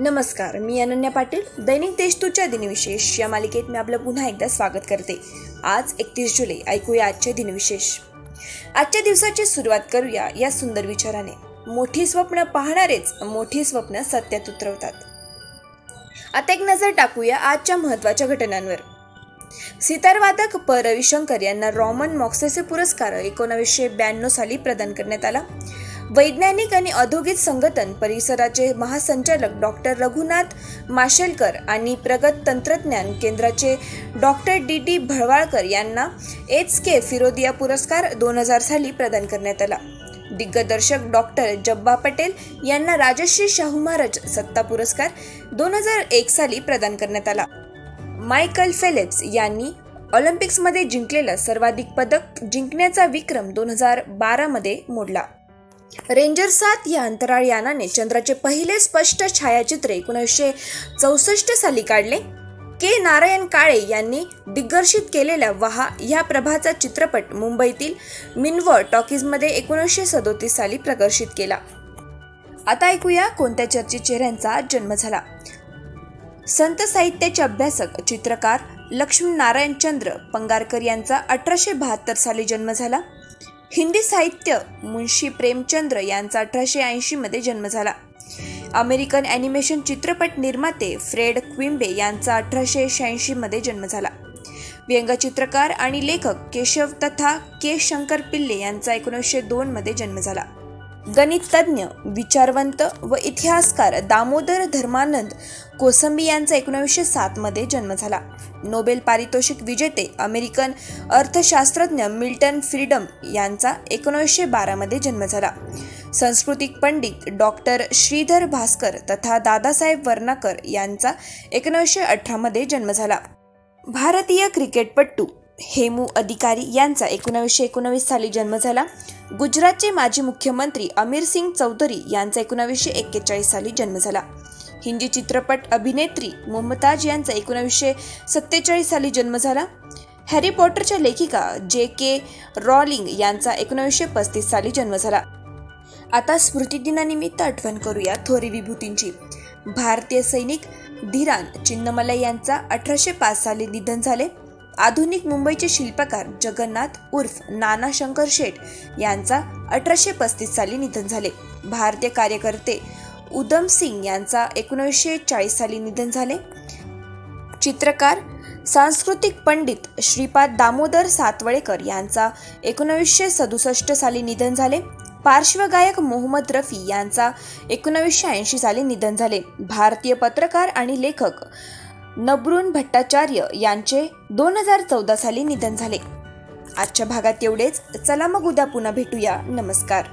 नमस्कार मी अनन्या पाटील दैनिक देशतूच्या दिनविशेष. या मालिकेत मी आपलं पुन्हा एकदा स्वागत करते. आज एकतीस जुलै ऐकूया आजचे दिनविशेष. आजच्या दिवसाची सुरुवात करूया या सुंदर विचाराने. मोठी स्वप्न पाहणारेच मोठी स्वप्न सत्यात उतरवतात. आता एक नजर टाकूया आजच्या महत्त्वाच्या घटनांवर. सितारवादक प. रविशंकर यांना रॉमन मॉक्सेसे पुरस्कार एकोणावीसशे ब्याण्णव साली प्रदान करण्यात आला. वैज्ञानिक आणि औद्योगिक संघटन परिसराचे महासंचालक डॉक्टर रघुनाथ माशेलकर आणि प्रगत तंत्रज्ञान केंद्राचे डॉक्टर डी डी भळवाळकर यांना एच के फिरोदिया पुरस्कार दोन हजार साली प्रदान करण्यात आला. दिग्दर्शक डॉक्टर जब्बा पटेल यांना राजश्री शाहू महाराज सत्ता पुरस्कार दोन हजार एक साली प्रदान करण्यात आला. मायकल फेलिप्स यांनी ऑलिम्पिक्समध्ये जिंकलेलं सर्वाधिक पदक जिंकण्याचा विक्रम दोन हजार बारामध्ये मोडला. रेंजर सात या अंतराळ यानाने चंद्राचे पहिले स्पष्ट छायाचित्र एकोणीसशे चौसष्ट साली काढले. के. नारायण काळे यांनी दिग्दर्शित केलेल्या वहा या प्रभाचा चित्रपट मुंबईतील मिनव टॉकीजमध्ये एकोणीसशे सदोतीस साली प्रदर्शित केला. आता ऐकूया कोणत्या चर्चित चेहऱ्यांचा जन्म झाला. संत साहित्याचे अभ्यासक चित्रकार लक्ष्मीनारायण चंद्र पंगारकर यांचा अठराशे बहात्तर साली जन्म झाला. हिंदी साहित्य मुंशी प्रेमचंद्र यांचा अठराशे ऐंशीमध्ये जन्म झाला. अमेरिकन ॲनिमेशन चित्रपट निर्माते फ्रेड क्विंबे यांचा अठराशे शहाऐंशीमध्ये जन्म झाला. व्यंगचित्रकार आणि लेखक केशव तथा के शंकर पिल्ले यांचा एकोणीसशे दोनमध्ये जन्म झाला. गणिततज्ञ विचारवंत व इतिहासकार दामोदर धर्मानंद कोसंबी यांचा एकोणीसशे सातमध्ये जन्म झाला. नोबेल पारितोषिक विजेते अमेरिकन अर्थशास्त्रज्ञ मिल्टन फ्रीडम यांचा एकोणीसशे बारामध्ये जन्म झाला. सांस्कृतिक पंडित डॉक्टर श्रीधर भास्कर तथा दादासाहेब वर्णाकर यांचा एकोणीसशे अठरामध्ये जन्म झाला. भारतीय क्रिकेटपटू हेमू अधिकारी यांचा एकोणावीसशे एकोणावीस साली जन्म झाला. गुजरातचे माजी मुख्यमंत्री अमीर सिंग चौधरी यांचा एकोणावीसशे एक्केचाळीस साली जन्म झाला. हिंदी चित्रपट अभिनेत्री मुमताज यांचा एकोणावीसशे सत्तेचाळीस साली जन्म झाला. हॅरी पॉटरच्या लेखिका जे के रॉलिंग यांचा एकोणावीसशे पस्तीस साली जन्म झाला. आता स्मृतिदिनानिमित्त आठवण करूया थोरी विभूतींची. भारतीय सैनिक धीरान चिन्नमलाई यांचा अठराशे पाच साली निधन झाले. आधुनिक मुंबईचे शिल्पकार जगन्नाथ उर्फ नाना शंकर शेठ यांचा अठराशे पस्तीस साली निधन झाले. भारतीय कार्यकर्ते उदम सिंग यांचा एकोणीसशे चाळीस साली निधन झाले. चित्रकार सांस्कृतिक पंडित श्रीपाद दामोदर सातवळेकर यांचा एकोणावीसशे सदुसष्ट साली निधन झाले. पार्श्वगायक मोहम्मद रफी यांचा एकोणावीसशे ऐंशी साली निधन झाले. भारतीय पत्रकार आणि लेखक नबरून भट्टाचार्य यांचे दोन हजार चौदा साली निधन झाले. आजच्या भागात एवढेच. चला मग उद्या पुन्हा भेटूया. नमस्कार.